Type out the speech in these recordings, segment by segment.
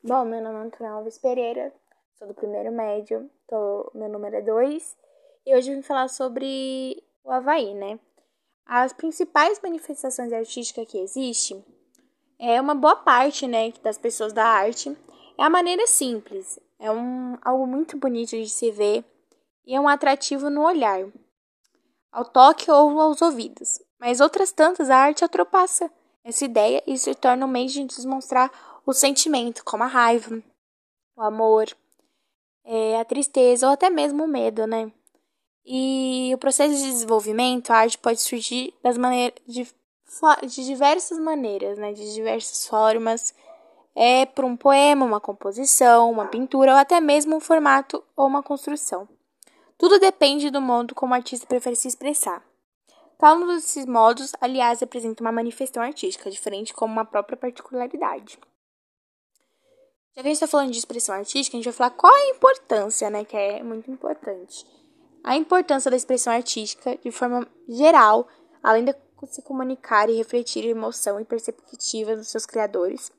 Bom, meu nome é Antônio Alves Pereira, sou do primeiro médio, tô, meu número é 2, e hoje eu vim falar sobre o Havaí, né? As principais manifestações artísticas que existem é uma boa parte, né, das pessoas da arte. É a maneira simples, é um, algo muito bonito de se ver e é um atrativo no olhar, ao toque ou aos ouvidos. Mas outras tantas, a arte ultrapassa essa ideia e se torna um meio de demonstrar o sentimento, como a raiva, o amor, é, a tristeza ou até mesmo o medo, né? E o processo de desenvolvimento, a arte pode surgir das maneiras de, de diversas maneiras, né? De diversas formas. É por um poema, uma composição, uma pintura ou até mesmo um formato ou uma construção. Tudo depende do modo como o artista prefere se expressar. Cada um desses modos, aliás, representa uma manifestação artística, diferente como uma própria particularidade. Já que a gente está falando de expressão artística, a gente vai falar qual é a importância, né? Que é muito importante. A importância da expressão artística, de forma geral, além de se comunicar e refletir emoção e perspectiva dos seus criadores,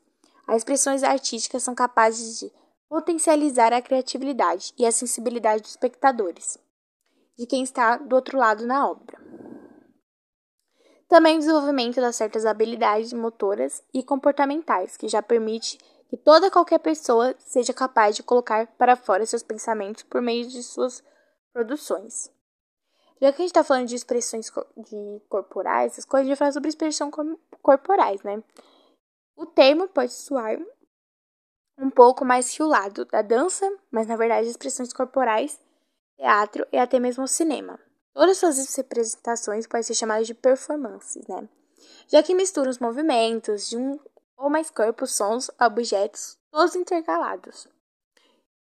as expressões artísticas são capazes de potencializar a criatividade e a sensibilidade dos espectadores, de quem está do outro lado na obra. Também o desenvolvimento das certas habilidades motoras e comportamentais, que já permite que toda qualquer pessoa seja capaz de colocar para fora seus pensamentos por meio de suas produções. Já que a gente está falando de expressões de corporais, essas coisas, a gente vai falar sobre expressões corporais, né? O termo pode soar um pouco mais que o lado da dança, mas na verdade expressões corporais, teatro e até mesmo cinema. Todas suas representações podem ser chamadas de performances, né? Já que misturam os movimentos de um ou mais corpos, sons, objetos, todos intercalados.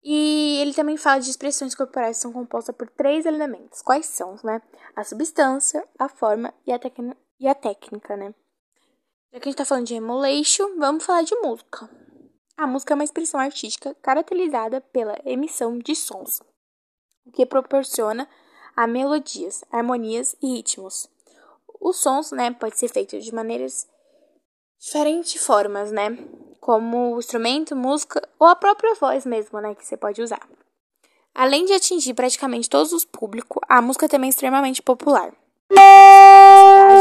E ele também fala de expressões corporais que são compostas por três elementos. Quais são, né? A substância, a forma e a, e a técnica, né? Já que a gente tá falando de emulation, vamos falar de música. A música é uma expressão artística caracterizada pela emissão de sons, o que proporciona a melodias, harmonias e ritmos. Os sons, né, pode ser feito de maneiras diferentes formas, né? Como instrumento, música ou a própria voz mesmo, né? Que você pode usar. Além de atingir praticamente todos os públicos, a música também é extremamente popular.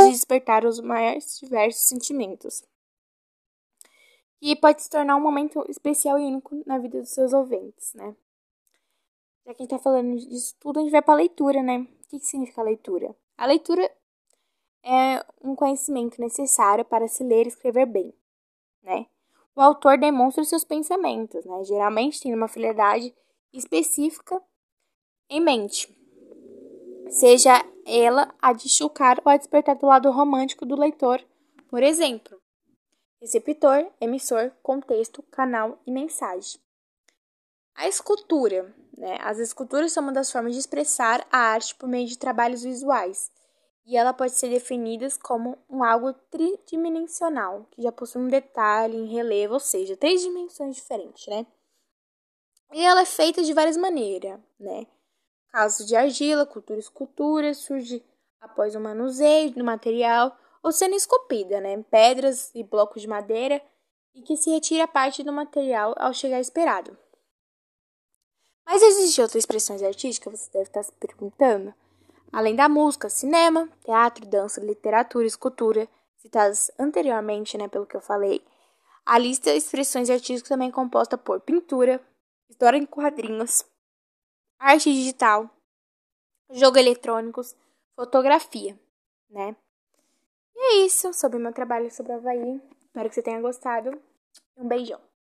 De despertar os mais diversos sentimentos. E pode se tornar um momento especial e único na vida dos seus ouvintes, né? Já que a gente tá falando disso tudo, a gente vai pra leitura, né? O que, que significa leitura? A leitura é um conhecimento necessário para se ler e escrever bem, né? O autor demonstra seus pensamentos, né? Geralmente tem uma finalidade específica em mente, seja ela a de chocar ou a despertar do lado romântico do leitor, por exemplo, receptor, emissor, contexto, canal e mensagem. A escultura, né? As esculturas são uma das formas de expressar a arte por meio de trabalhos visuais e ela pode ser definida como um algo tridimensional, que já possui um detalhe em relevo, ou seja, três dimensões diferentes, né? E ela é feita de várias maneiras, né? Caso de argila, cultura escultura, surge após o manuseio do material ou sendo esculpida, né? Pedras e blocos de madeira e que se retira parte do material ao chegar esperado. Mas existem outras expressões artísticas, você deve estar se perguntando? Além da música, cinema, teatro, dança, literatura, escultura, citadas anteriormente, né, pelo que eu falei. A lista de expressões artísticas também é composta por pintura, história em quadrinhos, arte digital, jogo eletrônicos, fotografia, né? E é isso sobre o meu trabalho sobre Havaí. Espero que você tenha gostado. Um beijão.